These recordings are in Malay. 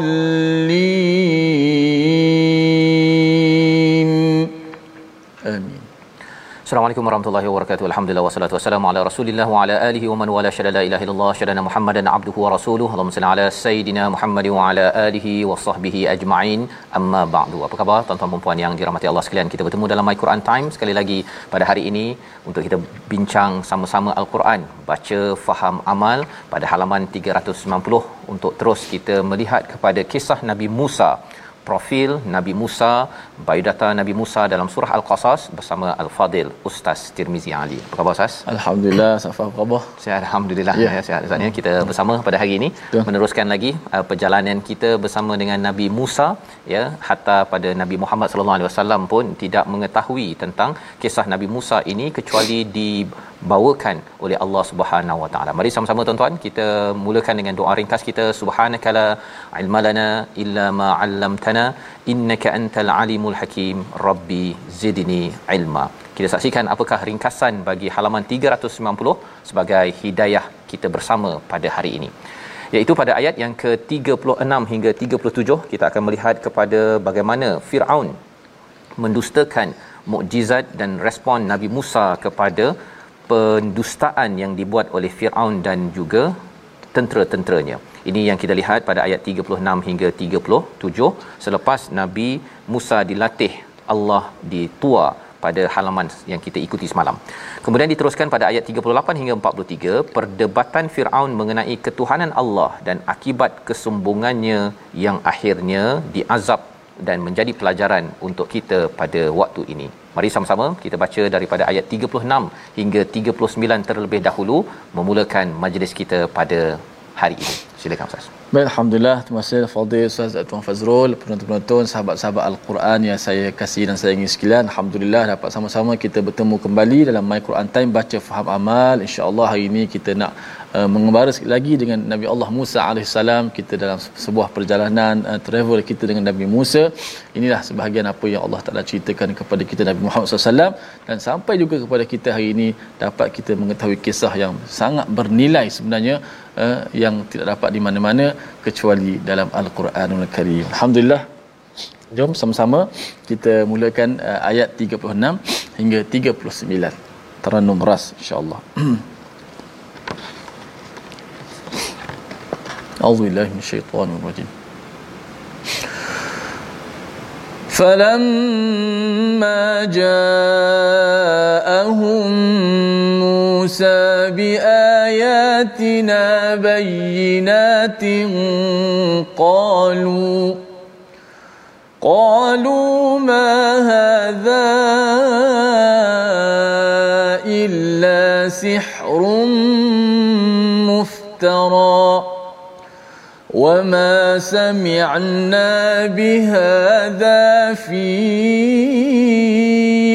ضالين Assalamualaikum warahmatullahi wabarakatuh. Alhamdulillah wassalatu wassalamu ala Rasulillah wa ala alihi wa man wala syada la ilaha illallah syadana Muhammadan abduhu wa rasuluhu. Allahumma salli ala sayidina Muhammad wa ala alihi wa sahbihi ajma'in. Amma ba'du. Apa khabar tuan-tuan dan puan yang dirahmati Allah sekalian? Kita bertemu dalam My Quran Time sekali lagi pada hari ini untuk kita bincang sama-sama Al-Quran, baca, faham, amal pada halaman 390 untuk terus kita melihat kepada kisah Nabi Musa profil Nabi Musa, biodata Nabi Musa dalam surah Al-Qasas bersama Al-Fadil Ustaz Tirmizi Ali. Apa khabar Ustaz? Alhamdulillah, Safa apa khabar? Saya alhamdulillah Ya. ya, sihat Ustaz ya. Kita bersama pada hari ini Betul. meneruskan lagi uh, perjalanan kita bersama dengan Nabi Musa ya hatta pada Nabi Muhammad sallallahu alaihi wasallam pun tidak mengetahui tentang kisah Nabi Musa ini kecuali dibawakan oleh Allah Subhanahu wa taala. Mari sama-sama tuan-tuan kita mulakan dengan doa ringkas kita subhanakala ilmalana illa ma 'allamtana innaka antal alimul hakim rabbi zidni ilma. Kita saksikan apakah ringkasan bagi halaman 390 sebagai hidayah kita bersama pada hari ini iaitu pada ayat yang ke-36 hingga 37 kita akan melihat kepada bagaimana Firaun mendustakan mukjizat dan respon Nabi Musa kepada pendustaan yang dibuat oleh Firaun dan juga tentera-tenteranya. Ini yang kita lihat pada ayat 36 hingga 37 selepas Nabi Musa dilatih Allah di Tua pada halaman yang kita ikuti semalam. Kemudian diteruskan pada ayat 38 hingga 43, perdebatan Firaun mengenai ketuhanan Allah dan akibat kesombongannya yang akhirnya diazab dan menjadi pelajaran untuk kita pada waktu ini. Mari sama-sama kita baca daripada ayat 36 hingga 39 terlebih dahulu memulakan majlis kita pada hari ini. Silakan Ustaz. Baik, Alhamdulillah. Terima kasih Fadil Ustaz Tuan Fazrul, penonton-penonton, sahabat-sahabat Al-Quran yang saya kasih dan saya ingin sekalian. Alhamdulillah dapat sama-sama kita bertemu kembali dalam My Quran Time baca faham amal. Insya-Allah hari ini kita nak uh, mengembara sekali lagi dengan Nabi Allah Musa alaihissalam. Kita dalam sebuah perjalanan uh, travel kita dengan Nabi Musa. Inilah sebahagian apa yang Allah Taala ceritakan kepada kita Nabi Muhammad SAW dan sampai juga kepada kita hari ini dapat kita mengetahui kisah yang sangat bernilai sebenarnya uh, yang tidak dapat di mana-mana kecuali dalam Al-Quranul Karim. Alhamdulillah. Jom sama-sama kita mulakan uh, ayat 36 hingga 39. Tarannum ras insya-Allah. A'udzu billahi minasyaitonir rajim. فلما جاءهم موسى بآياتنا بينات قالوا قالوا ما هذا إلا سحر مفترى وما سمعنا بهذا في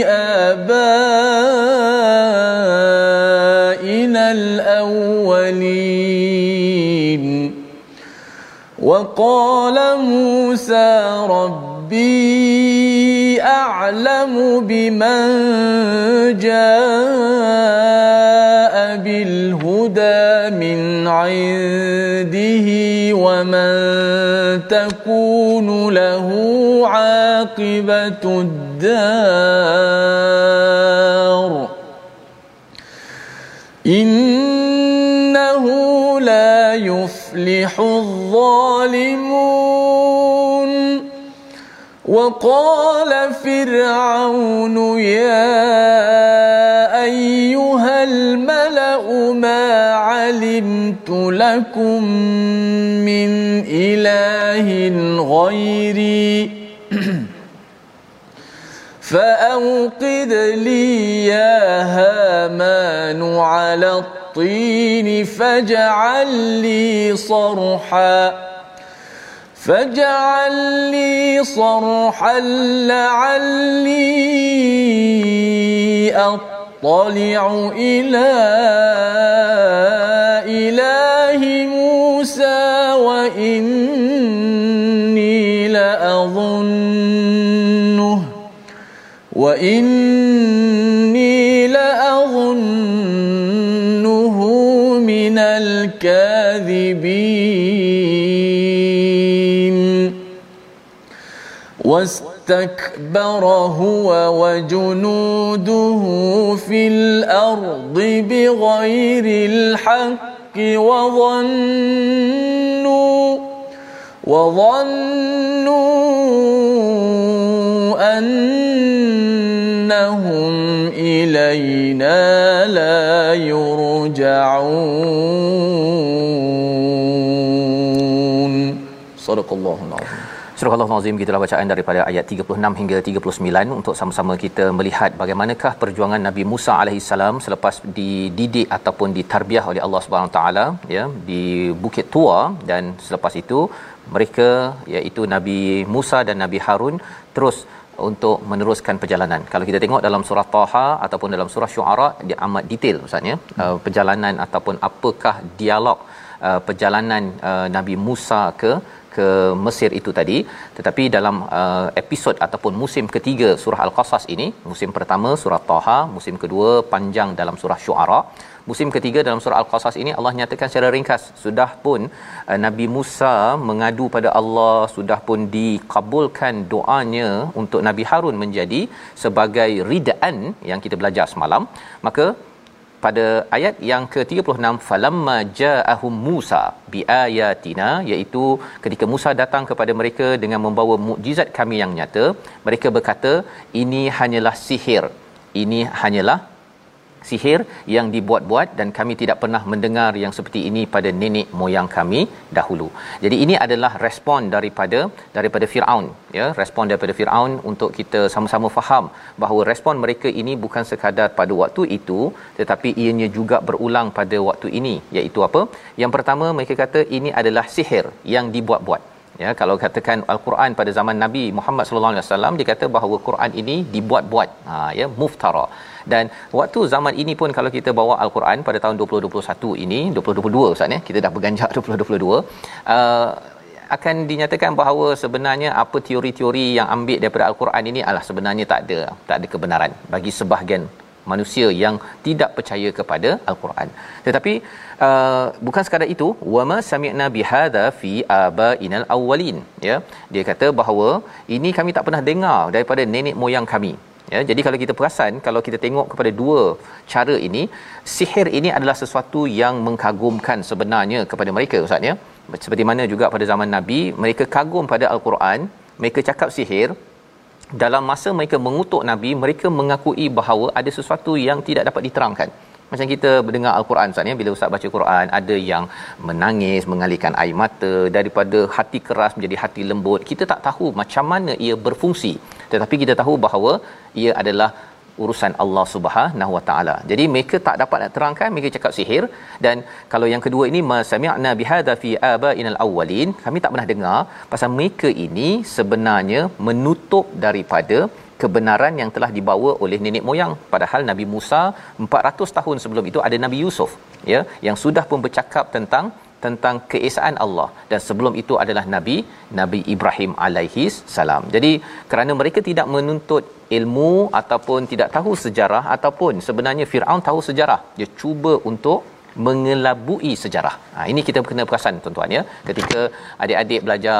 آبائنا الأولين وقال موسى ربي أعلم بمن جاء بالهدى من عنده ومن تكون له عاقبة الدار إنه لا يفلح الظالمون وقال فرعون يا علمت لكم من إله غيري؟ فأوقد لي يا هامان على الطين فاجعل لي صرحا فاجعل لي صرحا لعلي أطلع إلى إله موسى وإني لأظنه وإني لأظنه من الكاذبين واستكبر هو وجنوده في الأرض بغير الحق وظنوا وظنوا أنهم إلينا لا يرجعون. صدق الله العظيم. Surah Al-Azim gitulah bacaan daripada ayat 36 hingga 39 untuk sama-sama kita melihat bagaimanakah perjuangan Nabi Musa alaihissalam selepas dididik ataupun ditarbiah oleh Allah Subhanahu taala ya di Bukit Tua. Dan selepas itu mereka iaitu Nabi Musa dan Nabi Harun terus untuk meneruskan perjalanan. Kalau kita tengok dalam surah Taha ataupun dalam surah Syuara dia amat detail maksudnya uh, perjalanan ataupun apakah dialog uh, perjalanan uh, Nabi Musa ke ke Mesir itu tadi. Tetapi dalam uh, episod ataupun musim ketiga surah al-Qasas ini musim pertama surah Taha musim kedua panjang dalam surah Syuara musim ketiga dalam surah al-Qasas ini Allah nyatakan secara ringkas sudah pun uh, Nabi Musa mengadu pada Allah sudah pun dikabulkan doanya untuk Nabi Harun menjadi sebagai ridaan yang kita belajar semalam. Maka pada ayat yang ke-36 falamma ja'ahum Musa biayatina iaitu ketika Musa datang kepada mereka dengan membawa mukjizat kami yang nyata mereka berkata ini hanyalah sihir. Ini hanyalah sihir yang dibuat-buat dan kami tidak pernah mendengar yang seperti ini pada nenek moyang kami dahulu. Jadi ini adalah respon daripada daripada Firaun ya, respon daripada Firaun untuk kita sama-sama faham bahawa respon mereka ini bukan sekadar pada waktu itu tetapi ianya juga berulang pada waktu ini iaitu apa? Yang pertama mereka kata ini adalah sihir yang dibuat-buat ya kalau katakan al-Quran pada zaman Nabi Muhammad sallallahu alaihi wasallam dia kata bahawa Quran ini dibuat-buat ha ya muftara. Dan waktu zaman ini pun kalau kita bawa al-Quran pada tahun 2021 ini 2022 ustaz ya kita dah berganjak 2022 uh, akan dinyatakan bahawa sebenarnya apa teori-teori yang ambil daripada al-Quran ini adalah sebenarnya tak ada tak ada kebenaran bagi sebahagian manusia yang tidak percaya kepada al-Quran. Tetapi uh, bukan sekadar itu, wama sami'na bihadza fi abainal awwalin, ya. Dia kata bahawa ini kami tak pernah dengar daripada nenek moyang kami. Ya, jadi kalau kita perasan kalau kita tengok kepada dua cara ini, sihir ini adalah sesuatu yang mengkagumkan sebenarnya kepada mereka ustaz ya. Seperti mana juga pada zaman Nabi, mereka kagum pada al-Quran, mereka cakap sihir, dalam masa mereka mengutuk nabi mereka mengakui bahawa ada sesuatu yang tidak dapat diterangkan. Macam kita mendengar al-Quran Ustaz ya bila ustaz baca Quran ada yang menangis mengalirkan air mata daripada hati keras menjadi hati lembut. Kita tak tahu macam mana ia berfungsi. Tetapi kita tahu bahawa ia adalah urusan Allah Subhanahu Wa Taala. Jadi mereka tak dapat nak terangkan, mereka cakap sihir dan kalau yang kedua ini masami'na bihadza fi abainal awwalin, kami tak pernah dengar pasal mereka ini sebenarnya menutup daripada kebenaran yang telah dibawa oleh nenek moyang padahal Nabi Musa 400 tahun sebelum itu ada Nabi Yusuf ya yang sudah pun bercakap tentang tentang keesaan Allah dan sebelum itu adalah nabi Nabi Ibrahim alaihi salam. Jadi kerana mereka tidak menuntut ilmu ataupun tidak tahu sejarah ataupun sebenarnya Firaun tahu sejarah, dia cuba untuk mengelabui sejarah. Ha, ini kita kena perasan tuan-tuan ya. Ketika adik-adik belajar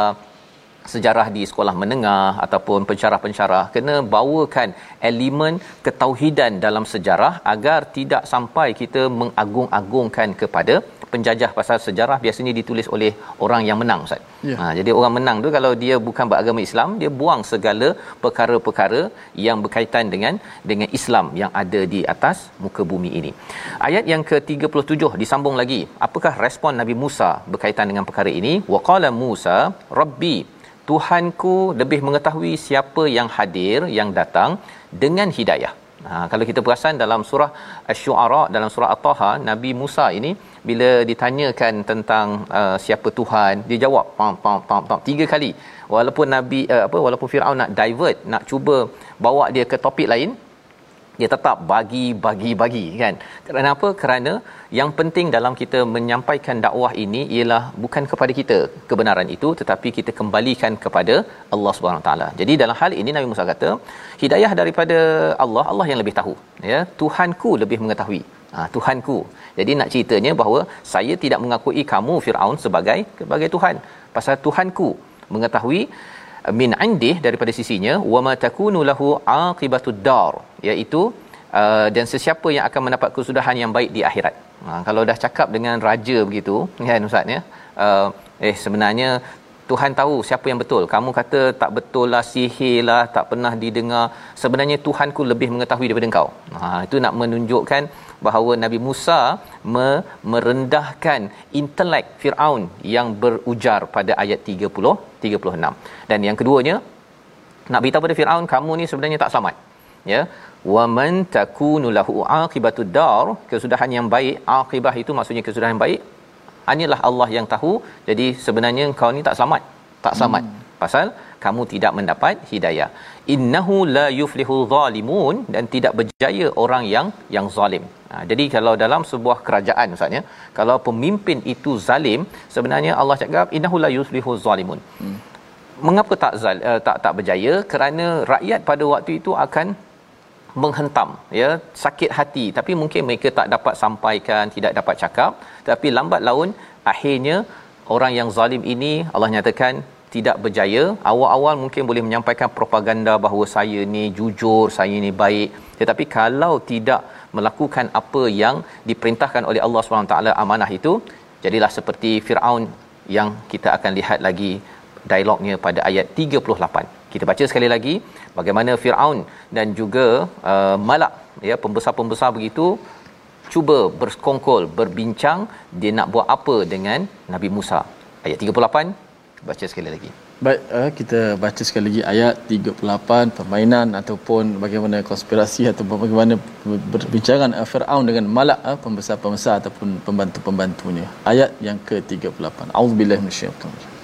sejarah di sekolah menengah ataupun pensyarah-pensyarah kena bawakan elemen ketauhidan dalam sejarah agar tidak sampai kita mengagung-agungkan kepada penjajah pasal sejarah biasanya ditulis oleh orang yang menang ustaz. Ya. Ha jadi orang menang tu kalau dia bukan beragama Islam dia buang segala perkara-perkara yang berkaitan dengan dengan Islam yang ada di atas muka bumi ini. Ayat yang ke-37 disambung lagi. Apakah respon Nabi Musa berkaitan dengan perkara ini? Waqala Musa, "Rabbi, Tuhanku lebih mengetahui siapa yang hadir yang datang dengan hidayah." Ha, kalau kita perasan dalam surah Asy-Syu'ara dalam surah At-Taha Nabi Musa ini bila ditanyakan tentang uh, siapa Tuhan dia jawab pam pam pam pam tiga kali. Walaupun Nabi uh, apa walaupun Firaun nak divert nak cuba bawa dia ke topik lain dia tetap bagi bagi bagi kan? Kenapa kerana yang penting dalam kita menyampaikan dakwah ini ialah bukan kepada kita kebenaran itu tetapi kita kembalikan kepada Allah Subhanahu taala. Jadi dalam hal ini Nabi Musa kata hidayah daripada Allah Allah yang lebih tahu. Ya Tuhanku lebih mengetahui. Ha, Tuhanku. Jadi nak ceritanya bahawa saya tidak mengakui kamu Firaun sebagai sebagai Tuhan. Pasal Tuhanku mengetahui min indih daripada sisinya wama takunu lahu aqibatud dar iaitu uh, dan sesiapa yang akan mendapat kesudahan yang baik di akhirat. Ha, kalau dah cakap dengan raja begitu kan ustaz ya. Uh, eh sebenarnya Tuhan tahu siapa yang betul. Kamu kata tak betul lah, sihir lah, tak pernah didengar. Sebenarnya Tuhanku lebih mengetahui daripada engkau. Ha, itu nak menunjukkan bahawa Nabi Musa me- merendahkan intelek Firaun yang berujar pada ayat 30 36. Dan yang keduanya nak beritahu pada Firaun kamu ni sebenarnya tak selamat. Ya. Wa man takunu lahu aqibatud dar, kesudahan yang baik, akibah itu maksudnya kesudahan yang baik hanyalah Allah yang tahu. Jadi sebenarnya kau ni tak selamat. Tak selamat. Hmm. Pasal kamu tidak mendapat hidayah. Innahu la yuflihu zalimun dan tidak berjaya orang yang yang zalim. Ha, jadi kalau dalam sebuah kerajaan misalnya, kalau pemimpin itu zalim, sebenarnya Allah cakap innahu la yuflihu zalimun. Hmm. Mengapa tak zal, uh, tak tak berjaya? Kerana rakyat pada waktu itu akan menghentam ya sakit hati tapi mungkin mereka tak dapat sampaikan tidak dapat cakap tapi lambat laun akhirnya orang yang zalim ini Allah nyatakan tidak berjaya. Awal-awal mungkin boleh menyampaikan propaganda bahawa saya ni jujur saya ni baik. Tetapi kalau tidak melakukan apa yang diperintahkan oleh Allah SWT amanah itu jadilah seperti Firaun yang kita akan lihat lagi dialognya pada ayat 38 kita baca sekali lagi bagaimana Firaun dan juga uh, Malak ya pembesar-pembesar begitu cuba bersekongkol berbincang dia nak buat apa dengan Nabi Musa. Ayat 38 baca sekali lagi Baik, uh, kita baca sekali lagi ayat 38 permainan ataupun bagaimana konspirasi atau bagaimana berbincangan uh, Firaun dengan Malak uh, pembesar-pembesar ataupun pembantu-pembantunya. Ayat yang ke-38. Auzubillahi minasyaitanir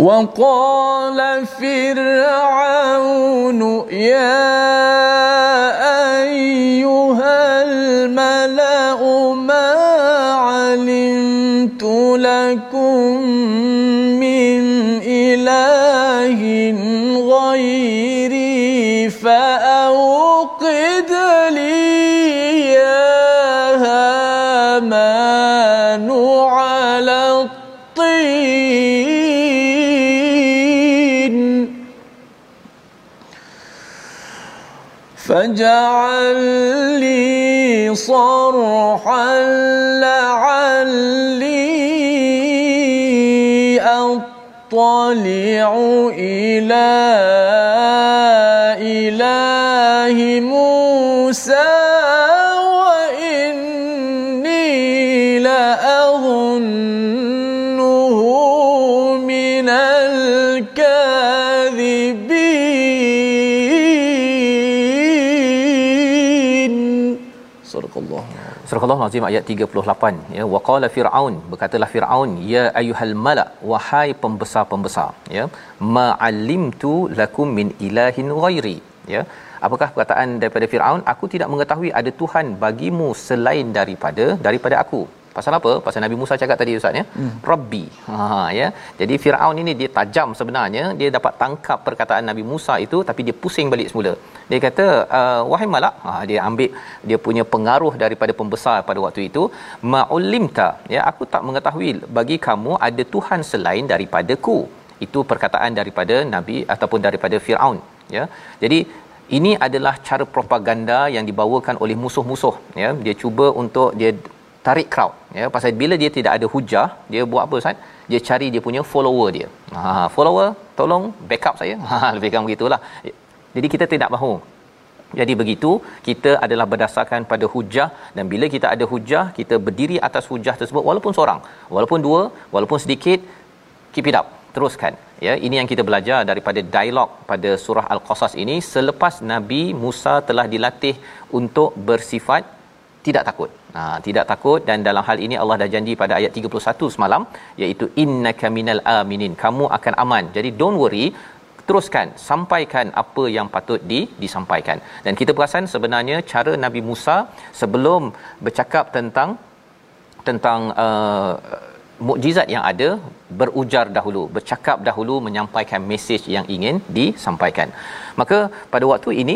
وقال فرعون يا أيها الملأ علمت لكم من إله غيري فأوقد لي يا هامان على الطين. فاجعل لي صرحا لعلي أطلع إلى إله موسى Surah Al-Azim ayat 38 ya. Waqala fir'aun berkatalah fir'aun ya ayyuhal mala wahai pembesar-pembesar ya ma'alimtu lakum min ilahin ghairi ya apakah perkataan daripada fir'aun aku tidak mengetahui ada tuhan bagimu selain daripada daripada aku pasal apa? Pasal Nabi Musa cakap tadi ustaz ya? Hmm. rabbi. Ha ya? Jadi Firaun ini dia tajam sebenarnya. Dia dapat tangkap perkataan Nabi Musa itu tapi dia pusing balik semula. Dia kata uh, wahai malak. Ha dia ambil dia punya pengaruh daripada pembesar pada waktu itu. Ma'ulimta ya aku tak mengetahui bagi kamu ada tuhan selain daripadaku. Itu perkataan daripada nabi ataupun daripada Firaun ya? Jadi ini adalah cara propaganda yang dibawakan oleh musuh-musuh ya. Dia cuba untuk dia tarik crowd ya. Pasal bila dia tidak ada hujah dia buat apa Ustaz? Dia cari dia punya follower dia. Ha follower tolong backup saya. Ha lebih kurang begitulah. Jadi kita tidak mahu. Jadi begitu kita adalah berdasarkan pada hujah. Dan bila kita ada hujah kita berdiri atas hujah tersebut walaupun seorang walaupun dua walaupun sedikit keep it up teruskan ya ini yang kita belajar daripada dialog pada surah al-qasas ini selepas nabi Musa telah dilatih untuk bersifat tidak takut. Ha, tidak takut dan dalam hal ini Allah dah janji pada ayat 31 semalam iaitu innaka minal aminin. Kamu akan aman. Jadi don't worry, teruskan sampaikan apa yang patut di disampaikan. Dan kita perasan sebenarnya cara Nabi Musa sebelum bercakap tentang tentang uh, mukjizat yang ada berujar dahulu bercakap dahulu menyampaikan mesej yang ingin disampaikan. Maka pada waktu ini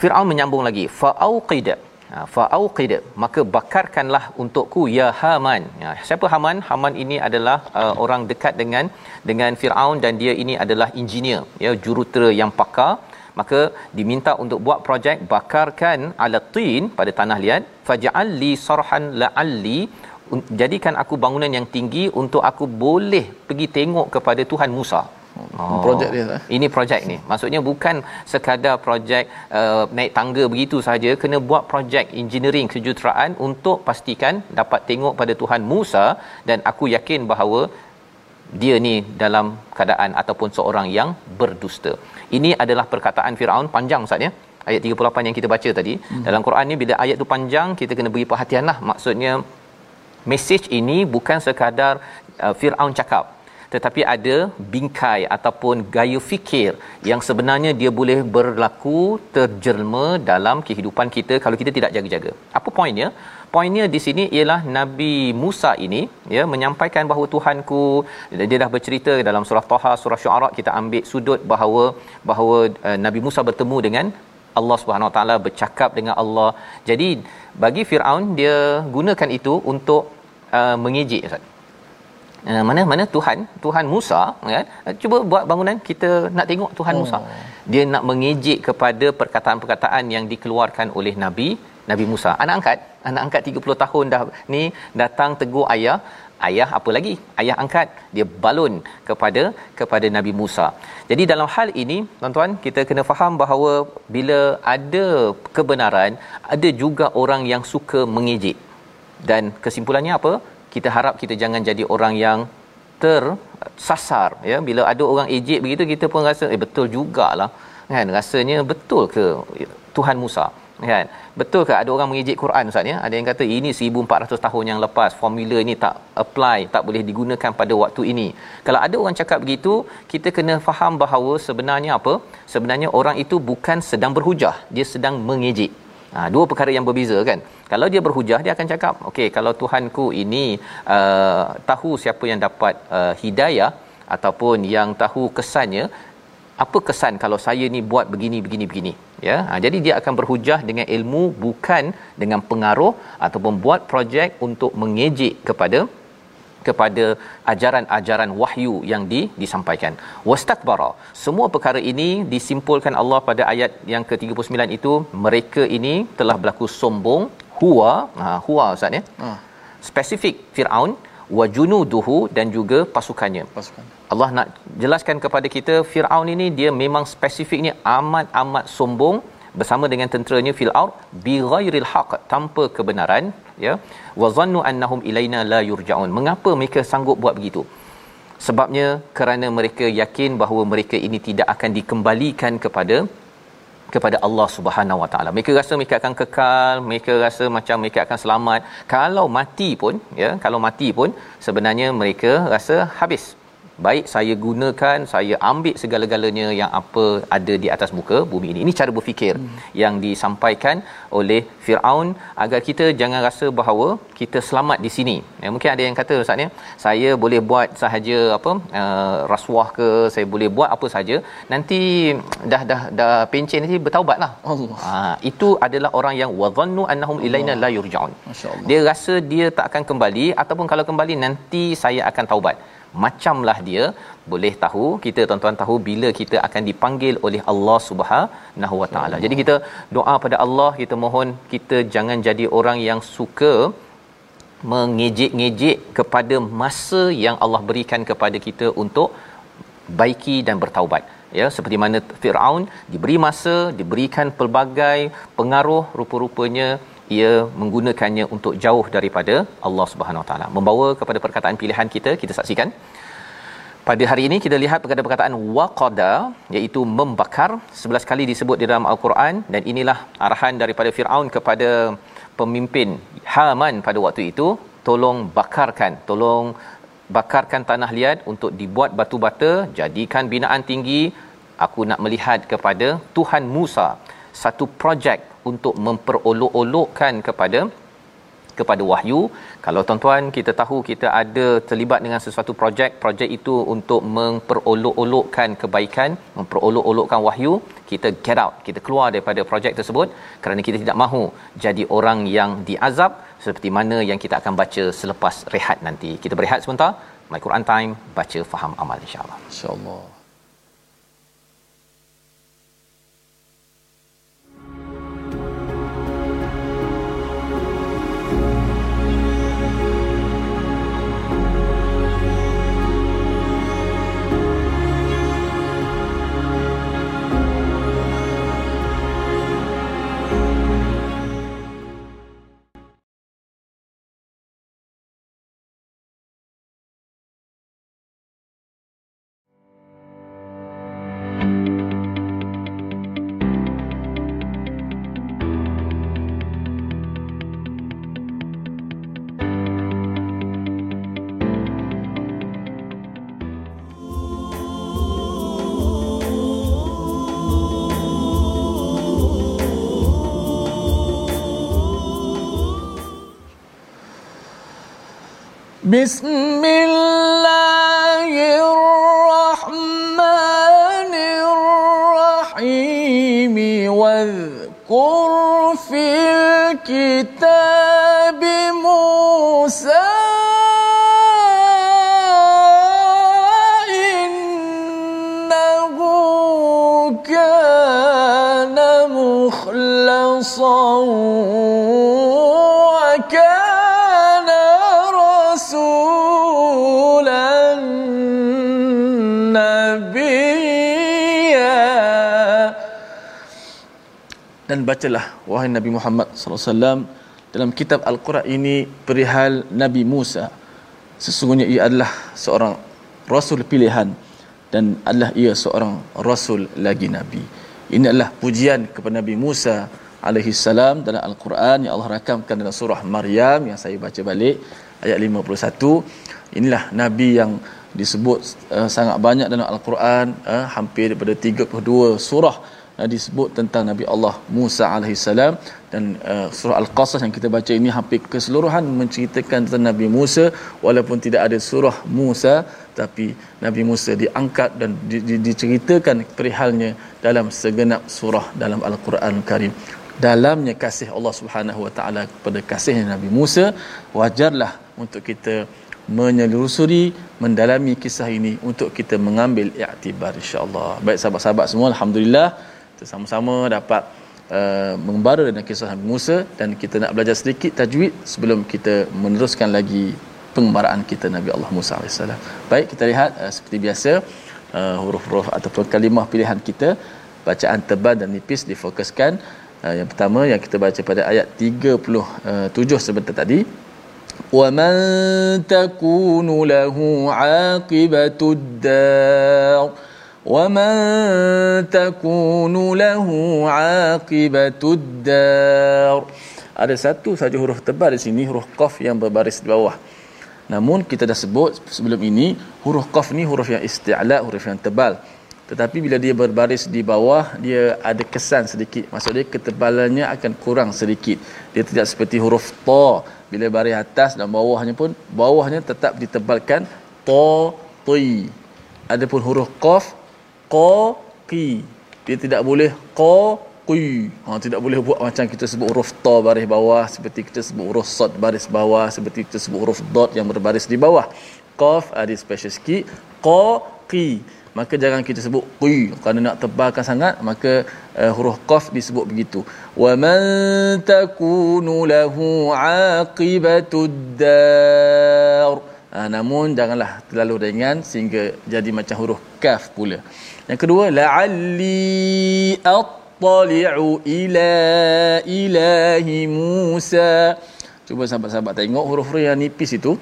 Firaun menyambung lagi fa'auqid. Ha, fa'auqid. Maka bakarkanlah untukku ya Haman. Ya, siapa Haman? Haman ini adalah uh, orang dekat dengan dengan Firaun dan dia ini adalah engineer ya jurutera yang pakar. Maka diminta untuk buat projek bakarkan ala tin pada tanah liat faj'al li sarhan la'alli jadikan aku bangunan yang tinggi untuk aku boleh pergi tengok kepada Tuhan Musa. Oh. Projek dia tak? Ini projek ni. Maksudnya bukan sekadar projek uh, naik tangga begitu saja, kena buat projek engineering kejuruteraan untuk pastikan dapat tengok pada Tuhan Musa dan aku yakin bahawa dia ni dalam keadaan ataupun seorang yang berdusta. Ini adalah perkataan Firaun panjang Ustaz ya. Ayat 38 yang kita baca tadi. Hmm. Dalam Quran ni bila ayat tu panjang, kita kena beri perhatianlah. Maksudnya mesej ini bukan sekadar uh, Firaun cakap tetapi ada bingkai ataupun gaya fikir yang sebenarnya dia boleh berlaku terjelma dalam kehidupan kita kalau kita tidak jaga-jaga. Apa poinnya? Poinnya di sini ialah Nabi Musa ini ya menyampaikan bahawa Tuhanku dia dah bercerita dalam surah Taha surah Syuara kita ambil sudut bahawa bahawa uh, Nabi Musa bertemu dengan Allah Subhanahu Wa Taala bercakap dengan Allah. Jadi bagi Firaun dia gunakan itu untuk uh, mengejek Ustaz. Uh, mana mana Tuhan Tuhan Musa kan uh, cuba buat bangunan kita nak tengok Tuhan oh. Musa dia nak mengejek kepada perkataan-perkataan yang dikeluarkan oleh Nabi Nabi Musa anak angkat anak angkat 30 tahun dah ni datang tegur ayah ayah apa lagi ayah angkat dia balun kepada kepada Nabi Musa. Jadi dalam hal ini tuan-tuan kita kena faham bahawa bila ada kebenaran ada juga orang yang suka mengejek. Dan kesimpulannya apa? Kita harap kita jangan jadi orang yang tersasar ya. Bila ada orang ejek begitu kita pun rasa eh betul jugalah. Kan? Rasanya betul ke Tuhan Musa? Kan? Betul ke ada orang mengejek Quran ustaz ya? Ada yang kata ini 1400 tahun yang lepas formula ini tak apply tak boleh digunakan pada waktu ini. Kalau ada orang cakap begitu kita kena faham bahawa sebenarnya apa? Sebenarnya orang itu bukan sedang berhujah dia sedang mengejek Ha, dua perkara yang berbeza kan. Kalau dia berhujah dia akan cakap, okey kalau Tuhanku ini uh, tahu siapa yang dapat uh, hidayah ataupun yang tahu kesannya, apa kesan kalau saya ni buat begini begini begini ya ha, jadi dia akan berhujah dengan ilmu bukan dengan pengaruh ataupun buat projek untuk mengejek kepada kepada ajaran-ajaran wahyu yang di, disampaikan. Wastakbara. Semua perkara ini disimpulkan Allah pada ayat yang ke-39 itu mereka ini telah berlaku sombong huwa ha huwa ustaz ya. Ha. spesifik Firaun wa junuduhu dan juga pasukannya. Pasukan. Allah nak jelaskan kepada kita Firaun ini dia memang spesifiknya amat-amat sombong bersama dengan tenteranya fil ard bi ghairil haqq tanpa kebenaran ya wa zannu annahum ilaina la yurjaun mengapa mereka sanggup buat begitu sebabnya kerana mereka yakin bahawa mereka ini tidak akan dikembalikan kepada kepada Allah Subhanahu Wa Taala. Mereka rasa mereka akan kekal, mereka rasa macam mereka akan selamat. Kalau mati pun, ya, kalau mati pun sebenarnya mereka rasa habis baik saya gunakan saya ambil segala-galanya yang apa ada di atas muka bumi ini. Ini cara berfikir hmm. yang disampaikan oleh Firaun agar kita jangan rasa bahawa kita selamat di sini. Ya mungkin ada yang kata ustaz ya saya boleh buat sahaja apa uh, rasuah ke saya boleh buat apa saja nanti dah dah dah pencen nanti bertaubatlah. Allah. Ha, itu adalah orang yang wadhannu annahum ilaina la yurja'un. Dia rasa dia tak akan kembali ataupun kalau kembali nanti saya akan taubat macamlah dia boleh tahu kita tuan-tuan tahu bila kita akan dipanggil oleh Allah Subhanahu Wa Taala. Jadi kita doa pada Allah, kita mohon kita jangan jadi orang yang suka mengejek-ngejek kepada masa yang Allah berikan kepada kita untuk baiki dan bertaubat ya seperti mana Firaun diberi masa diberikan pelbagai pengaruh rupa-rupanya ia menggunakannya untuk jauh daripada Allah Subhanahu Wa Taala. Membawa kepada perkataan pilihan kita kita saksikan. Pada hari ini kita lihat perkataan waqada iaitu membakar. 11 kali disebut di dalam al-Quran dan inilah arahan daripada Firaun kepada pemimpin Haman pada waktu itu. Tolong bakarkan tolong bakarkan tanah liat untuk dibuat batu bata jadikan binaan tinggi. Aku nak melihat kepada Tuhan Musa satu projek untuk memperolok-olokkan kepada kepada wahyu. Kalau tuan-tuan kita tahu kita ada terlibat dengan sesuatu projek projek itu untuk memperolok-olokkan kebaikan memperolok-olokkan wahyu. Kita get out kita keluar daripada projek tersebut kerana kita tidak mahu jadi orang yang diazab seperti mana yang kita akan baca selepas rehat nanti. Kita berehat sebentar my Quran time baca faham amal insyaallah. Insyaallah بسم الله dan bacalah wahai Nabi Muhammad sallallahu alaihi wasallam dalam kitab Al-Quran ini perihal Nabi Musa. Sesungguhnya ia adalah seorang rasul pilihan dan adalah ia seorang rasul lagi nabi. Ini adalah pujian kepada Nabi Musa alaihi salam dalam Al-Quran yang Allah rakamkan dalam surah Maryam yang saya baca balik ayat 51 inilah nabi yang disebut uh, sangat banyak dalam Al-Quran uh, hampir daripada 32 surah disebut tentang Nabi Allah Musa alaihi salam dan uh, surah Al-Qasas yang kita baca ini hampir keseluruhan menceritakan tentang Nabi Musa walaupun tidak ada surah Musa tapi Nabi Musa diangkat dan di, di, diceritakan perihalnya dalam segenap surah dalam Al-Quran Karim dalamnya kasih Allah Subhanahu Wa Taala kepada kasih Nabi Musa wajarlah untuk kita menyelusuri mendalami kisah ini untuk kita mengambil iktibar insya-Allah. Baik sahabat-sahabat semua alhamdulillah kita sama-sama dapat uh, membara dengan kisah Nabi Musa dan kita nak belajar sedikit tajwid sebelum kita meneruskan lagi pengembaraan kita Nabi Allah Musa AS. Baik kita lihat uh, seperti biasa uh, huruf-huruf ataupun kalimah pilihan kita bacaan tebal dan nipis difokuskan uh, yang pertama yang kita baca pada ayat 37 sebentar tadi ومن تكون له عاقبة الدار ومن تكون له عاقبة الدار ada satu saja huruf tebal di sini huruf qaf yang berbaris di bawah namun kita dah sebut sebelum ini huruf qaf ni huruf yang isti'la huruf yang tebal tetapi bila dia berbaris di bawah dia ada kesan sedikit maksudnya ketebalannya akan kurang sedikit dia tidak seperti huruf ta bila baris atas dan bawahnya pun bawahnya tetap ditebalkan ta ti adapun huruf qaf qa qi. Dia tidak boleh qa qi ha tidak boleh buat macam kita sebut huruf ta baris bawah seperti kita sebut huruf sad baris bawah seperti kita sebut huruf dot yang berbaris di bawah. Qaf ada special sikit. Qa qi maka jangan kita sebut qi. Kerana nak tebalkan sangat maka uh, huruf qaf disebut begitu. Wa man takunu lahu aqibatud dar Ha, namun janganlah terlalu ringan sehingga jadi macam huruf kaf pula. Yang kedua la'alli attali'u ila ilahi Musa. Cuba sahabat-sahabat tengok huruf-huruf yang nipis itu.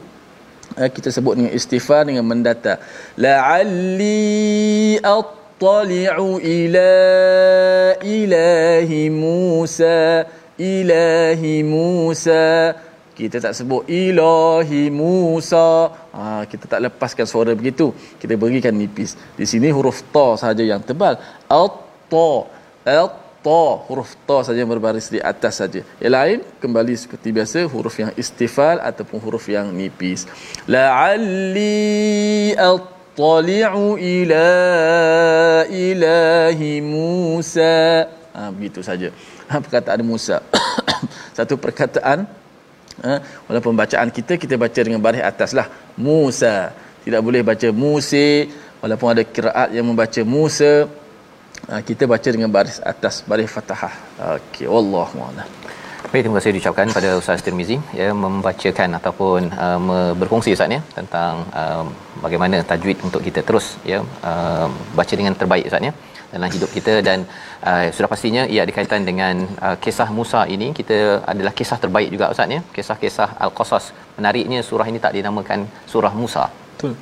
Ha, kita sebut dengan istighfar dengan mendata. La'alli attali'u ila ilahi Musa. Ilahi Musa kita tak sebut ilahi Musa. Ha, kita tak lepaskan suara begitu. Kita berikan nipis. Di sini huruf ta saja yang tebal. At-ta at-ta huruf ta saja yang berbaris di atas saja. Yang lain kembali seperti biasa huruf yang istifal ataupun huruf yang nipis. La'alli at-tali'u ila ilahi Musa. Ha, begitu saja. Ha, perkataan Musa. Satu perkataan ha? walaupun bacaan kita kita baca dengan baris atas lah. Musa. Tidak boleh baca Musa. Walaupun ada kiraat yang membaca Musa ha, kita baca dengan baris atas baris fathah okey wallahu a'lam. Baik, terima kasih diucapkan pada Ustaz Tirmizi ya membacakan ataupun uh, berfungsi Ustaz ya tentang uh, bagaimana tajwid untuk kita terus ya uh, baca dengan terbaik Ustaz ya dalam hidup kita dan uh, sudah pastinya ia ada kaitan dengan uh, kisah Musa ini. Kita adalah kisah terbaik juga ustaz ya. Kisah-kisah al-qasas. Menariknya surah ini tak dinamakan surah Musa. Betul.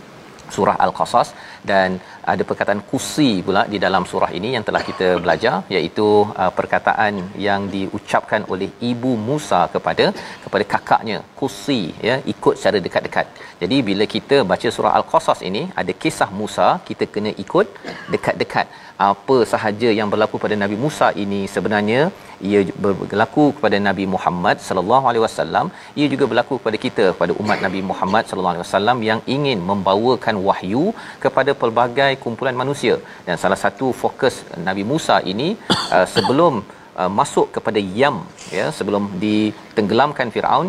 Surah al-qasas. Dan ada perkataan kusi pula di dalam surah ini yang telah kita belajar iaitu uh, perkataan yang diucapkan oleh ibu Musa kepada kepada kakaknya kusi ya ikut secara dekat-dekat. Jadi bila kita baca surah al-qasas ini ada kisah Musa kita kena ikut dekat-dekat apa sahaja yang berlaku pada Nabi Musa ini sebenarnya ia berlaku kepada Nabi Muhammad sallallahu alaihi wasallam. Ia juga berlaku kepada kita kepada umat Nabi Muhammad sallallahu alaihi wasallam yang ingin membawakan wahyu kepada pelbagai kumpulan manusia. Dan salah satu fokus Nabi Musa ini uh, sebelum uh, masuk kepada Yam ya sebelum ditenggelamkan Firaun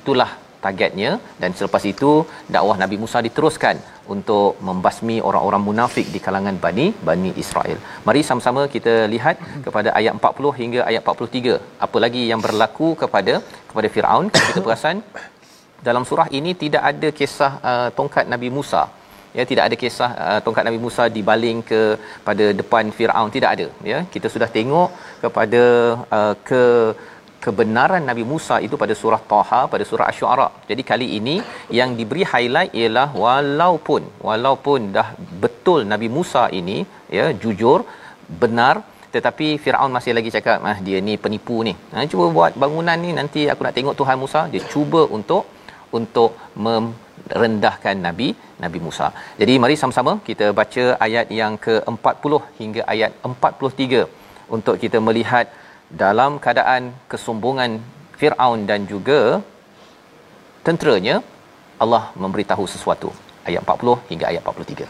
itulah targetnya. Dan selepas itu dakwah Nabi Musa diteruskan untuk membasmi orang-orang munafik di kalangan Bani Bani Israel. Mari sama-sama kita lihat kepada ayat 40 hingga ayat 43. Apa lagi yang berlaku kepada kepada Firaun? Kita perasan dalam surah ini tidak ada kisah uh, tongkat Nabi Musa. Ya tidak ada kisah uh, tongkat Nabi Musa dibaling ke pada depan Firaun tidak ada ya. Kita sudah tengok kepada uh, ke kebenaran Nabi Musa itu pada surah Taha pada surah Asy-Syu'ara. Jadi kali ini yang diberi highlight ialah walaupun walaupun dah betul Nabi Musa ini ya jujur benar tetapi Firaun masih lagi cakap ah dia ni penipu ni. Ha, cuba buat bangunan ni nanti aku nak tengok Tuhan Musa dia cuba untuk untuk merendahkan Nabi Nabi Musa. Jadi mari sama-sama kita baca ayat yang ke-40 hingga ayat 43 untuk kita melihat dalam keadaan kesombongan Firaun dan juga tenteranya Allah memberitahu sesuatu ayat 40 hingga ayat 43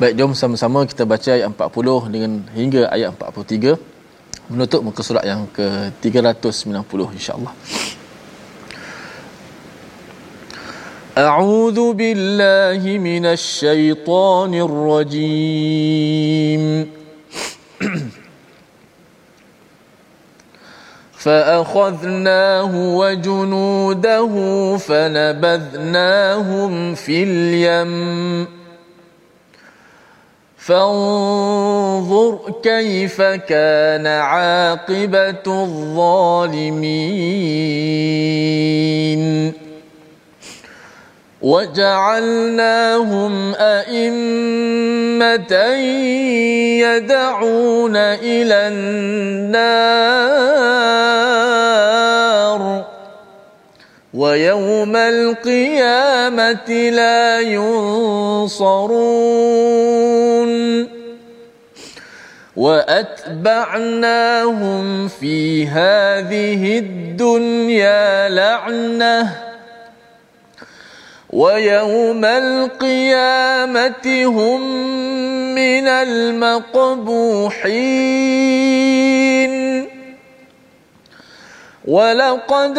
Baik jom sama-sama kita baca ayat 40 dengan hingga ayat 43 menutup muka surat yang ke 390 insya-Allah أعوذ بالله من الشيطان الرجيم فأخذناه وجنوده فنبذناهم في اليم. فانظر كيف كان عاقبة الظالمين. وجعلناهم أئمة يدعون إلى النار. ويوم القيامة لا ينصرون. وأتبعناهم في هذه الدنيا لعنةً. ويوم القيامة هم من المقبوحين. ولقد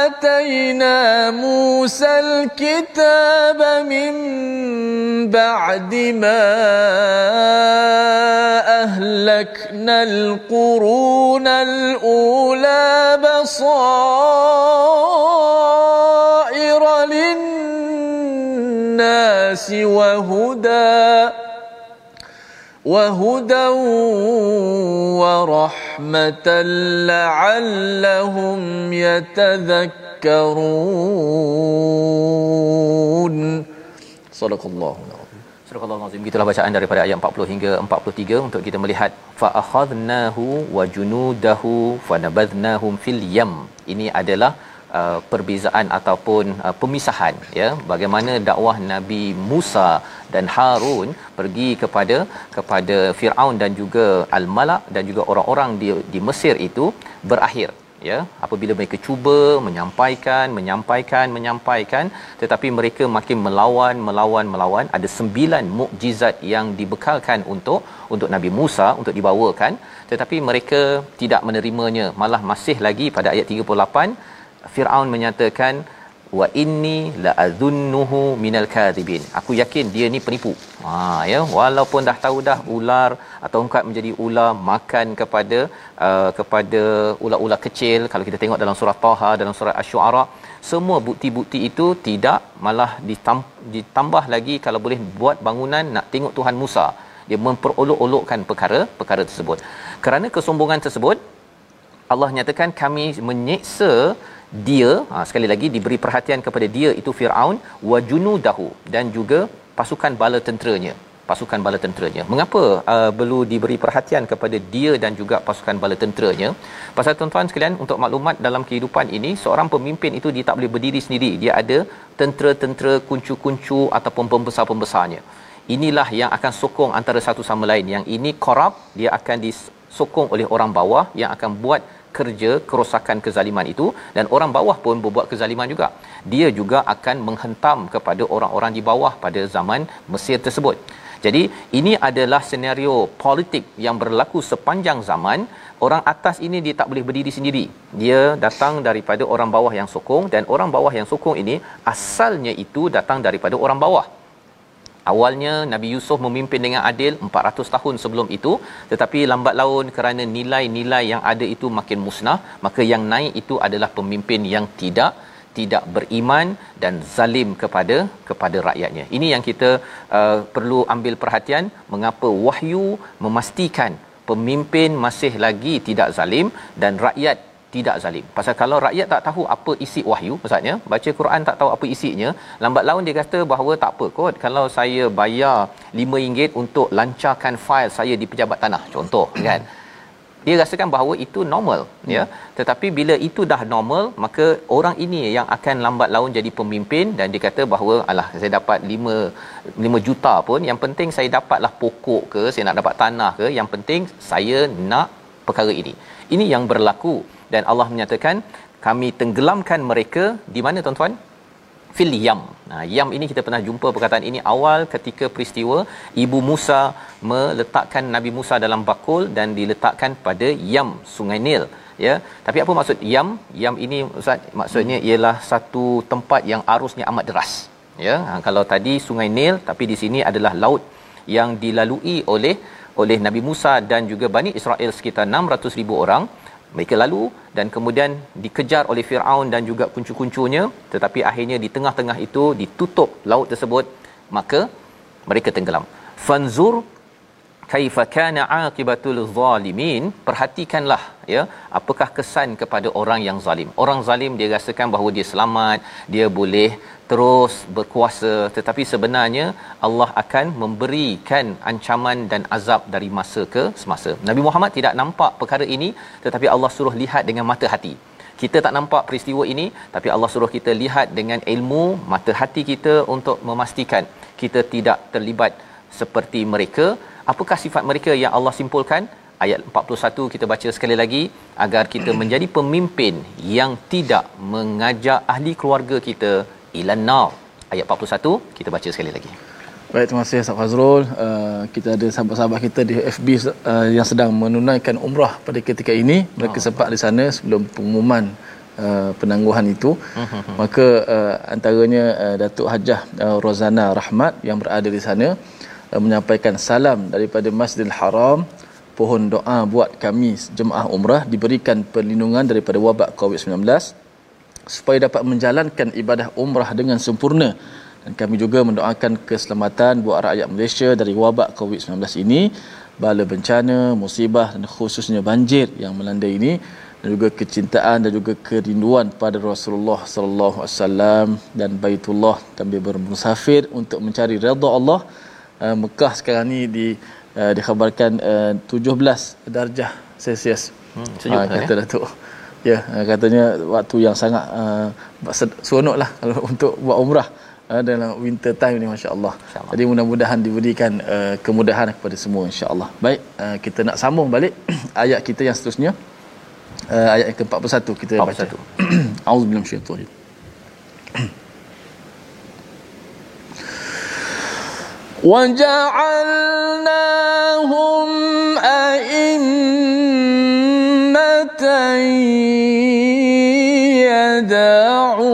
آتينا موسى الكتاب من بعد ما أهلكنا القرون الأولى بصائر. للناس وهدى وهدى ورحمة لعلهم يتذكرون صدق الله Surah Al-Azim gitulah bacaan daripada ayat 40 hingga 43 untuk kita melihat fa akhadnahu wa junudahu fa nabadhnahum fil yam. Ini adalah uh, perbezaan ataupun uh, pemisahan ya. Bagaimana dakwah Nabi Musa dan Harun pergi kepada kepada Firaun dan juga Al-Malak dan juga orang-orang di di Mesir itu berakhir ya. Apabila mereka cuba menyampaikan menyampaikan menyampaikan tetapi mereka makin melawan melawan melawan. Ada sembilan mukjizat yang dibekalkan untuk untuk Nabi Musa untuk dibawakan. Tetapi mereka tidak menerimanya. Malah masih lagi pada ayat 38 Firaun menyatakan wa inni la adhunnuhu minal kadhibin. Aku yakin dia ni penipu. Ha ya walaupun dah tahu dah ular atau ungkat menjadi ular makan kepada uh, kepada ular-ular kecil kalau kita tengok dalam surah Taha dalam surah asy-syu'ara semua bukti-bukti itu tidak malah ditambah lagi kalau boleh buat bangunan nak tengok Tuhan Musa. Dia memperolok-olokkan perkara perkara tersebut. Kerana kesombongan tersebut Allah nyatakan kami menyeksa dia ha, sekali lagi diberi perhatian kepada dia itu Firaun wa junudahu dan juga pasukan bala tenteranya. Pasukan bala tenteranya. Mengapa uh, perlu diberi perhatian kepada dia dan juga pasukan bala tenteranya? Pasal tuan-tuan sekalian untuk maklumat dalam kehidupan ini seorang pemimpin itu dia tak boleh berdiri sendiri. Dia ada tentera-tentera kuncu-kuncu ataupun pembesar-pembesarnya. Inilah yang akan sokong antara satu sama lain. Yang ini korup dia akan disokong oleh orang bawah yang akan buat kerja kerosakan kezaliman itu dan orang bawah pun berbuat kezaliman juga. Dia juga akan menghentam kepada orang-orang di bawah pada zaman Mesir tersebut. Jadi ini adalah senario politik yang berlaku sepanjang zaman. Orang atas ini dia tak boleh berdiri sendiri. Dia datang daripada orang bawah yang sokong dan orang bawah yang sokong ini asalnya itu datang daripada orang bawah Awalnya Nabi Yusuf memimpin dengan adil 400 tahun sebelum itu tetapi lambat laun kerana nilai-nilai yang ada itu makin musnah maka yang naik itu adalah pemimpin yang tidak tidak beriman dan zalim kepada kepada rakyatnya. Ini yang kita uh, perlu ambil perhatian mengapa wahyu memastikan pemimpin masih lagi tidak zalim dan rakyat tidak zalim. Pasal kalau rakyat tak tahu apa isi wahyu, maksudnya baca Quran tak tahu apa isinya, lambat laun dia kata bahawa tak apa kot kalau saya bayar RM5 untuk lancarkan fail saya di pejabat tanah, contoh kan. Dia rasakan bahawa itu normal hmm. ya. Tetapi bila itu dah normal, maka orang ini yang akan lambat laun jadi pemimpin dan dia kata bahawa alah saya dapat 5 5 juta pun yang penting saya dapatlah pokok ke, saya nak dapat tanah ke, yang penting saya nak perkara ini. Ini yang berlaku dan Allah menyatakan kami tenggelamkan mereka di mana tuan-tuan fil yam. Nah, yam ini kita pernah jumpa perkataan ini awal ketika peristiwa ibu Musa meletakkan Nabi Musa dalam bakul dan diletakkan pada yam Sungai Nil ya. Tapi apa maksud yam? Yam ini ustaz maksudnya ialah satu tempat yang arusnya amat deras. Ya. Ha, kalau tadi Sungai Nil tapi di sini adalah laut yang dilalui oleh oleh Nabi Musa dan juga Bani Israel sekitar 600,000 orang mereka lalu dan kemudian dikejar oleh Firaun dan juga kuncu-kuncunya. Tetapi akhirnya di tengah-tengah itu ditutup laut tersebut maka mereka tenggelam. Fanzur kaifa kana aqibatul zalimin. Perhatikanlah ya. Apakah kesan kepada orang yang zalim? Orang zalim dia rasakan bahawa dia selamat dia boleh terus berkuasa. Tetapi sebenarnya Allah akan memberikan ancaman dan azab dari masa ke semasa. Nabi Muhammad tidak nampak perkara ini tetapi Allah suruh lihat dengan mata hati. Kita tak nampak peristiwa ini tapi Allah suruh kita lihat dengan ilmu mata hati kita untuk memastikan kita tidak terlibat seperti mereka. Apakah sifat mereka yang Allah simpulkan ayat 41 kita baca sekali lagi agar kita menjadi pemimpin yang tidak mengajak ahli keluarga kita ilan nar ayat 41 kita baca sekali lagi Baik, terima kasih Ustaz Fazrul. Uh, kita ada sahabat-sahabat kita di FB uh, yang sedang menunaikan umrah pada ketika ini. Mereka oh. sempat di sana sebelum pengumuman uh, penangguhan itu. Uh-huh. Maka uh, antaranya uh, Datuk Hajah uh, Rozana Rahmat yang berada di sana uh, menyampaikan salam daripada Masjidil Haram. Pohon doa buat kami jemaah umrah diberikan perlindungan daripada wabak COVID-19 supaya dapat menjalankan ibadah umrah dengan sempurna dan kami juga mendoakan keselamatan buat rakyat Malaysia dari wabak COVID-19 ini bala bencana, musibah dan khususnya banjir yang melanda ini dan juga kecintaan dan juga kerinduan pada Rasulullah sallallahu alaihi wasallam dan Baitullah kami bermusafir untuk mencari redha Allah. Uh, Mekah sekarang ni di uh, dikhabarkan uh, 17 darjah Celsius. Hmm, sejuk uh, kata ya? Datuk. Ya, uh, katanya waktu yang sangat uh, seronoklah kalau untuk buat umrah uh, dalam winter time ni masya-Allah. Insya Jadi mudah-mudahan diberikan uh, kemudahan kepada semua insya-Allah. Baik, uh, kita nak sambung balik ayat kita yang seterusnya. Uh, ayat yang ke-41 kita 41. baca. Auzubillahi minasyaitanir وجعلناهم أئمة يدعون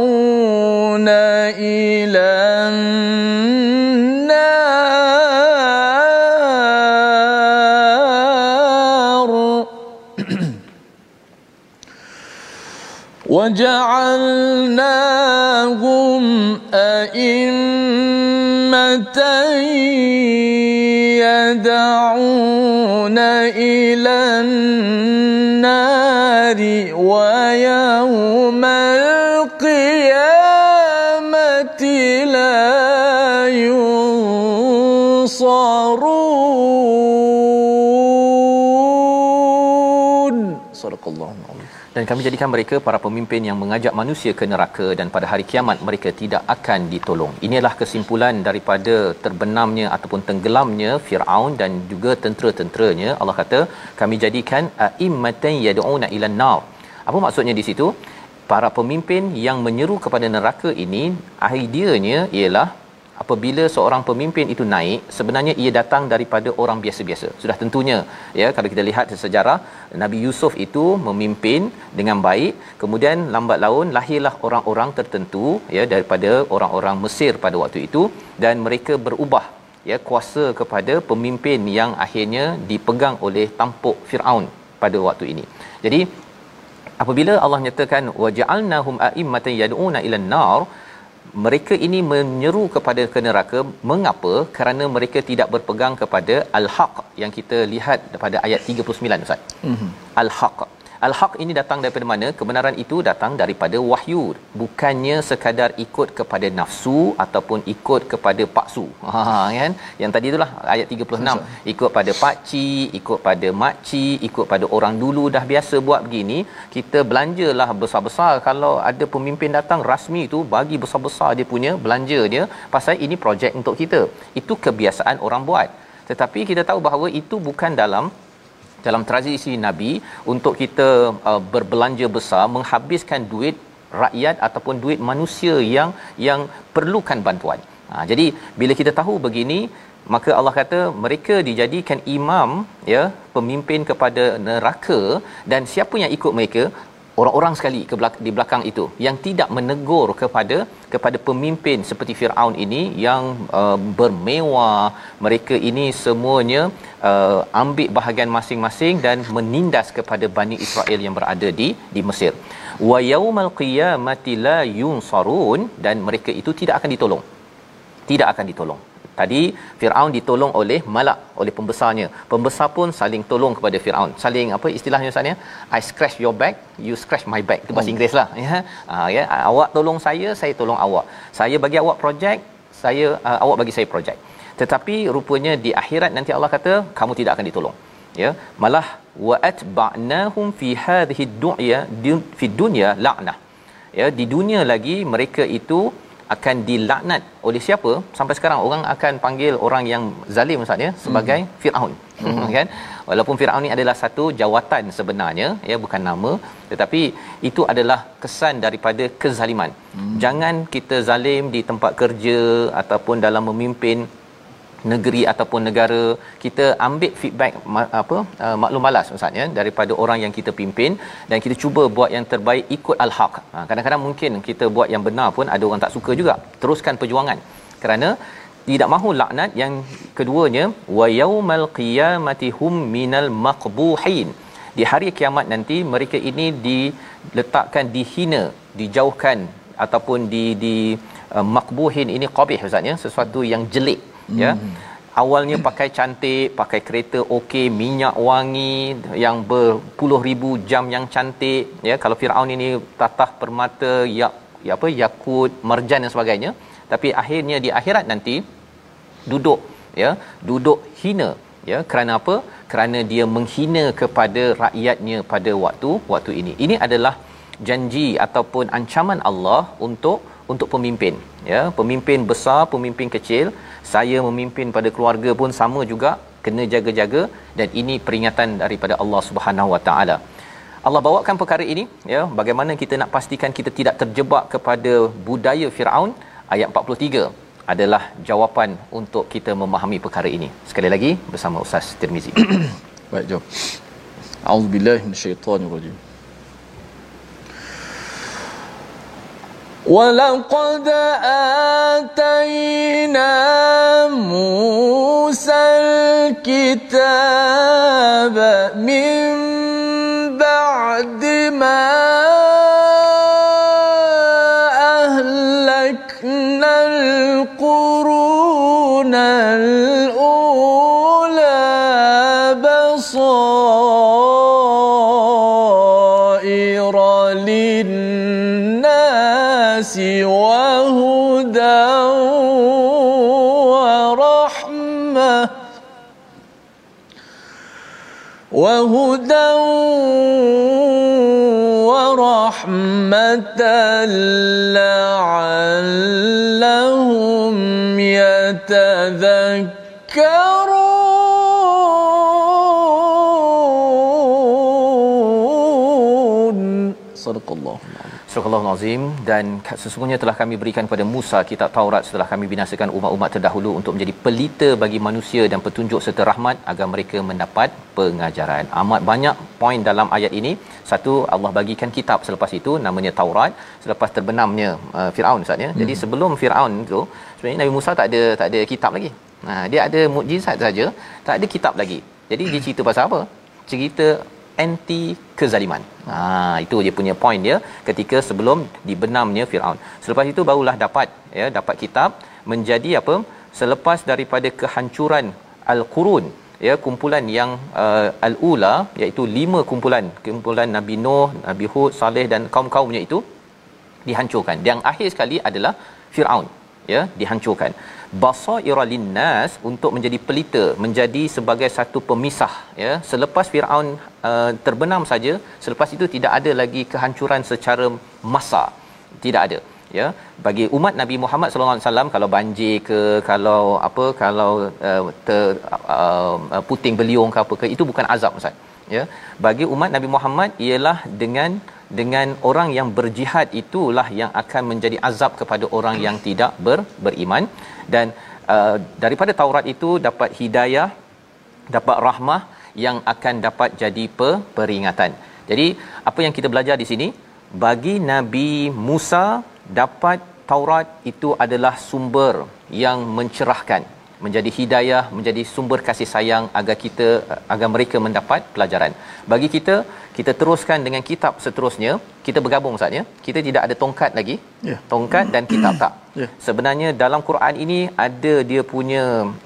إلى النار. وجعلناهم يدعون إلى النار ويوم dan kami jadikan mereka para pemimpin yang mengajak manusia ke neraka dan pada hari kiamat mereka tidak akan ditolong. Inilah kesimpulan daripada terbenamnya ataupun tenggelamnya Firaun dan juga tentera-tenteranya. Allah kata, kami jadikan a'immatan yad'una ila nar. Apa maksudnya di situ? Para pemimpin yang menyeru kepada neraka ini, ideanya ialah apabila seorang pemimpin itu naik sebenarnya ia datang daripada orang biasa-biasa. Sudah tentunya ya kalau kita lihat sejarah Nabi Yusuf itu memimpin dengan baik. Kemudian lambat laun lahirlah orang-orang tertentu ya daripada orang-orang Mesir pada waktu itu. Dan mereka berubah ya kuasa kepada pemimpin yang akhirnya dipegang oleh tampuk Firaun pada waktu ini. Jadi apabila Allah nyatakan waja'alnahum a'immatan yad'una ila nar mereka ini menyeru kepada ke neraka. Mengapa? Kerana mereka tidak berpegang kepada al-haq yang kita lihat pada ayat 39 ustaz. Mm-hmm. al-haq al-haq ini datang daripada mana? Kebenaran itu datang daripada wahyu bukannya sekadar ikut kepada nafsu ataupun ikut kepada paksu. Ha kan? Yang tadi itulah ayat 36 Masa. ikut pada pakci ikut pada makci ikut pada orang dulu dah biasa buat begini kita belanjalah besar-besar. Kalau ada pemimpin datang rasmi itu bagi besar-besar dia punya belanja dia pasal ini projek untuk kita. Itu kebiasaan orang buat. Tetapi kita tahu bahawa itu bukan dalam dalam tradisi nabi untuk kita uh, berbelanja besar menghabiskan duit rakyat ataupun duit manusia yang yang perlukan bantuan. Ha, jadi bila kita tahu begini maka Allah kata mereka dijadikan imam ya pemimpin kepada neraka dan siapa yang ikut mereka orang-orang sekali ke belakang, di belakang itu yang tidak menegur kepada kepada pemimpin seperti Firaun ini yang uh, bermewah. Mereka ini semuanya uh, ambil bahagian masing-masing dan menindas kepada Bani Israel yang berada di di Mesir. Wa yaumal qiyamati la yunsarun dan mereka itu tidak akan ditolong. Tidak akan ditolong Tadi Firaun ditolong oleh malak oleh pembesarnya. Pembesar pun saling tolong kepada Firaun. Saling apa istilahnya Ustaz ya? I scratch your back, you scratch my back. Itu bahasa oh. Inggeris lah ya. Ha, ya. Awak tolong saya, saya tolong awak. Saya bagi awak projek, saya uh, awak bagi saya projek. Tetapi rupanya di akhirat nanti Allah kata kamu tidak akan ditolong. Ya, malah wa atba'nahum fi hadhihi dunya fi dunya la'nah. Ya, di dunia lagi mereka itu akan dilaknat oleh siapa sampai sekarang orang akan panggil orang yang zalim maksudnya sebagai hmm. Firaun hmm. kan walaupun Firaun ni adalah satu jawatan sebenarnya ya bukan nama tetapi itu adalah kesan daripada kezaliman hmm. jangan kita zalim di tempat kerja ataupun dalam memimpin negeri ataupun negara kita ambil feedback apa uh, maklum balas ustaz ya daripada orang yang kita pimpin dan kita cuba buat yang terbaik ikut al-haq. Ha, kadang-kadang mungkin kita buat yang benar pun ada orang tak suka juga. Teruskan perjuangan. Kerana tidak mahu laknat yang keduanya wa yaumal qiyamati hum minal maqbuhin di hari kiamat nanti mereka ini diletakkan dihina dijauhkan ataupun di di uh, makbuhin ini qabih ustaz ya sesuatu yang jelek. Hmm. ya awalnya pakai cantik pakai kereta okey minyak wangi yang berpuluh ribu jam yang cantik ya. Kalau Firaun ini tatah permata ya, ya apa yakut marjan dan sebagainya. Tapi akhirnya di akhirat nanti duduk ya duduk hina ya. Kerana apa? Kerana dia menghina kepada rakyatnya pada waktu waktu ini. Ini adalah janji ataupun ancaman Allah untuk untuk pemimpin ya pemimpin besar pemimpin kecil saya memimpin pada keluarga pun sama juga kena jaga-jaga dan ini peringatan daripada Allah Subhanahu Wa Taala Allah bawakan perkara ini ya bagaimana kita nak pastikan kita tidak terjebak kepada budaya Firaun ayat 43 adalah jawapan untuk kita memahami perkara ini. Sekali lagi bersama Ustaz Tirmizi. Baik, jom. A'udzubillahi minasyaitonirrajim. ولقد آتينا موسى الكتاب من بعد ما Nazim dan sesungguhnya telah kami berikan kepada Musa kitab Taurat setelah kami binasakan umat-umat terdahulu untuk menjadi pelita bagi manusia dan petunjuk serta rahmat agar mereka mendapat pengajaran. Amat banyak poin dalam ayat ini. Satu Allah bagikan kitab selepas itu namanya Taurat selepas terbenamnya uh, Firaun Ustaz ya. Hmm. Jadi sebelum Firaun tu sebenarnya Nabi Musa tak ada tak ada kitab lagi. Ha, dia ada mukjizat saja, tak ada kitab lagi. Jadi dia cerita pasal apa? Cerita anti kezaliman. Ha itu dia punya point dia ketika sebelum dibenamnya Firaun. Selepas itu barulah dapat ya dapat kitab menjadi apa? Selepas daripada kehancuran al-qurun ya kumpulan yang uh, al-ula iaitu lima kumpulan kumpulan Nabi Nuh, Nabi Hud, Saleh dan kaum-kaumnya itu dihancurkan. Yang akhir sekali adalah Firaun ya dihancurkan. Basaira linnas untuk menjadi pelita menjadi sebagai satu pemisah ya. Selepas Firaun uh, terbenam saja selepas itu tidak ada lagi kehancuran secara massa. Tidak ada ya. Bagi umat Nabi Muhammad sallallahu alaihi wasallam kalau banjir ke kalau apa kalau uh, ter, uh, puting beliung ke apa ke itu bukan azab ustaz ya. Bagi umat Nabi Muhammad ialah dengan dengan orang yang berjihad itulah yang akan menjadi azab kepada orang yang tidak ber, beriman. Dan uh, daripada Taurat itu dapat hidayah dapat rahmah yang akan dapat jadi pe, peringatan. Jadi apa yang kita belajar di sini? Bagi Nabi Musa dapat Taurat itu adalah sumber yang mencerahkan menjadi hidayah menjadi sumber kasih sayang agar kita agar mereka mendapat pelajaran. Bagi kita kita teruskan dengan kitab seterusnya kita bergabung saatnya kita tidak ada tongkat lagi yeah. tongkat dan kitab tak yeah. sebenarnya dalam Quran ini ada dia punya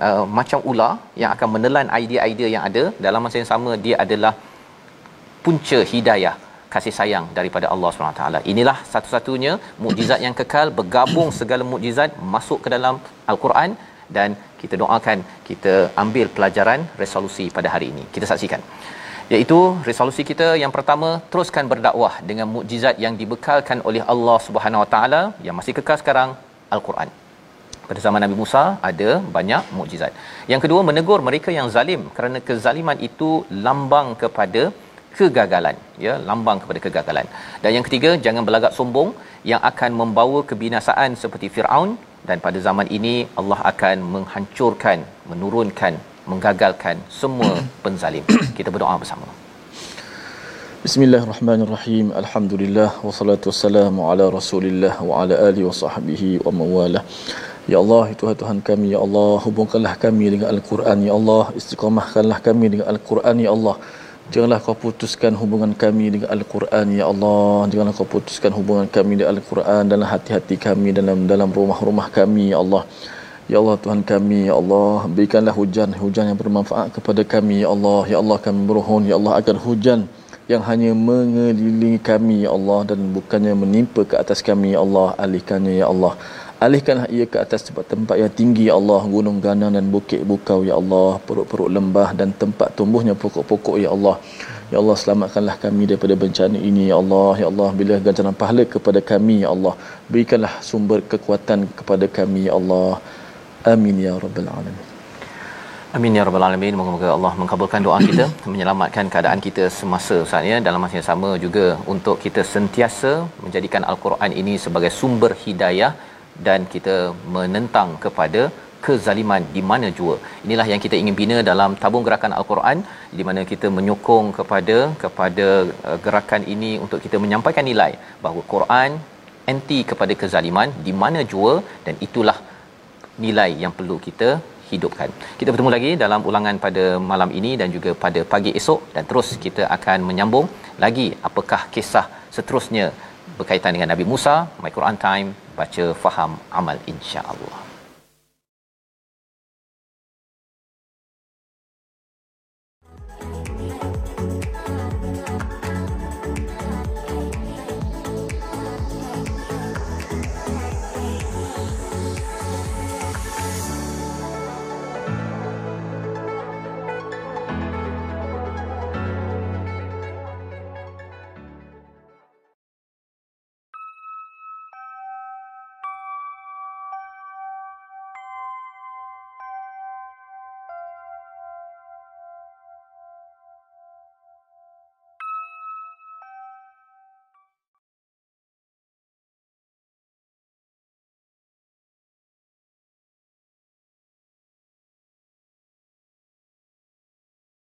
uh, macam ular yang akan menelan idea-idea yang ada dalam masa yang sama dia adalah punca hidayah kasih sayang daripada Allah SWT. Inilah satu-satunya mukjizat yang kekal bergabung segala mukjizat masuk ke dalam Al-Quran dan kita doakan kita ambil pelajaran resolusi pada hari ini. Kita saksikan. Iaitu resolusi kita yang pertama teruskan berdakwah dengan mukjizat yang dibekalkan oleh Allah Subhanahu Wa Taala yang masih kekal sekarang Al-Quran. Pada zaman Nabi Musa ada banyak mukjizat. Yang kedua menegur mereka yang zalim kerana kezaliman itu lambang kepada kegagalan ya lambang kepada kegagalan dan yang ketiga jangan berlagak sombong yang akan membawa kebinasaan seperti Firaun dan pada zaman ini Allah akan menghancurkan menurunkan menggagalkan semua penzalim kita berdoa bersama Bismillahirrahmanirrahim. Alhamdulillah wassalatu wassalamu ala Rasulillah wa ala alihi wa sahbihi wa mawalah. Ya Allah, ya Tuhan Tuhan kami, ya Allah, hubungkanlah kami dengan Al-Quran, ya Allah, istiqamahkanlah kami dengan Al-Quran, ya Allah. Janganlah kau putuskan hubungan kami dengan Al-Quran, ya Allah. Janganlah kau putuskan hubungan kami dengan Al-Quran dalam hati-hati kami, dalam dalam rumah-rumah kami, ya Allah. Ya Allah Tuhan kami, Ya Allah, berikanlah hujan, hujan yang bermanfaat kepada kami, Ya Allah. Ya Allah kami bermohon, Ya Allah, agar hujan yang hanya mengelilingi kami, Ya Allah, dan bukannya menimpa ke atas kami, Ya Allah, alihkannya, Ya Allah. Alihkanlah ia ke atas tempat-tempat yang tinggi ya Allah Gunung ganang dan bukit bukau ya Allah Perut-perut lembah dan tempat tumbuhnya pokok-pokok ya Allah Ya Allah selamatkanlah kami daripada bencana ini ya Allah Ya Allah bila ganjaran pahala kepada kami ya Allah Berikanlah sumber kekuatan kepada kami ya Allah Amin ya Rabbal Alamin Amin ya rabbal alamin. Moga-moga Allah mengabulkan doa kita, menyelamatkan keadaan kita semasa saat ya dalam masa yang sama juga untuk kita sentiasa menjadikan al-Quran ini sebagai sumber hidayah dan kita menentang kepada kezaliman di mana jua. Inilah yang kita ingin bina dalam tabung gerakan al-Quran di mana kita menyokong kepada kepada uh, gerakan ini untuk kita menyampaikan nilai bahawa Quran anti kepada kezaliman di mana jua dan itulah nilai yang perlu kita hidupkan. Kita bertemu lagi dalam ulangan pada malam ini dan juga pada pagi esok dan terus kita akan menyambung lagi apakah kisah seterusnya berkaitan dengan Nabi Musa, My Quran Time, baca faham amal insya-Allah.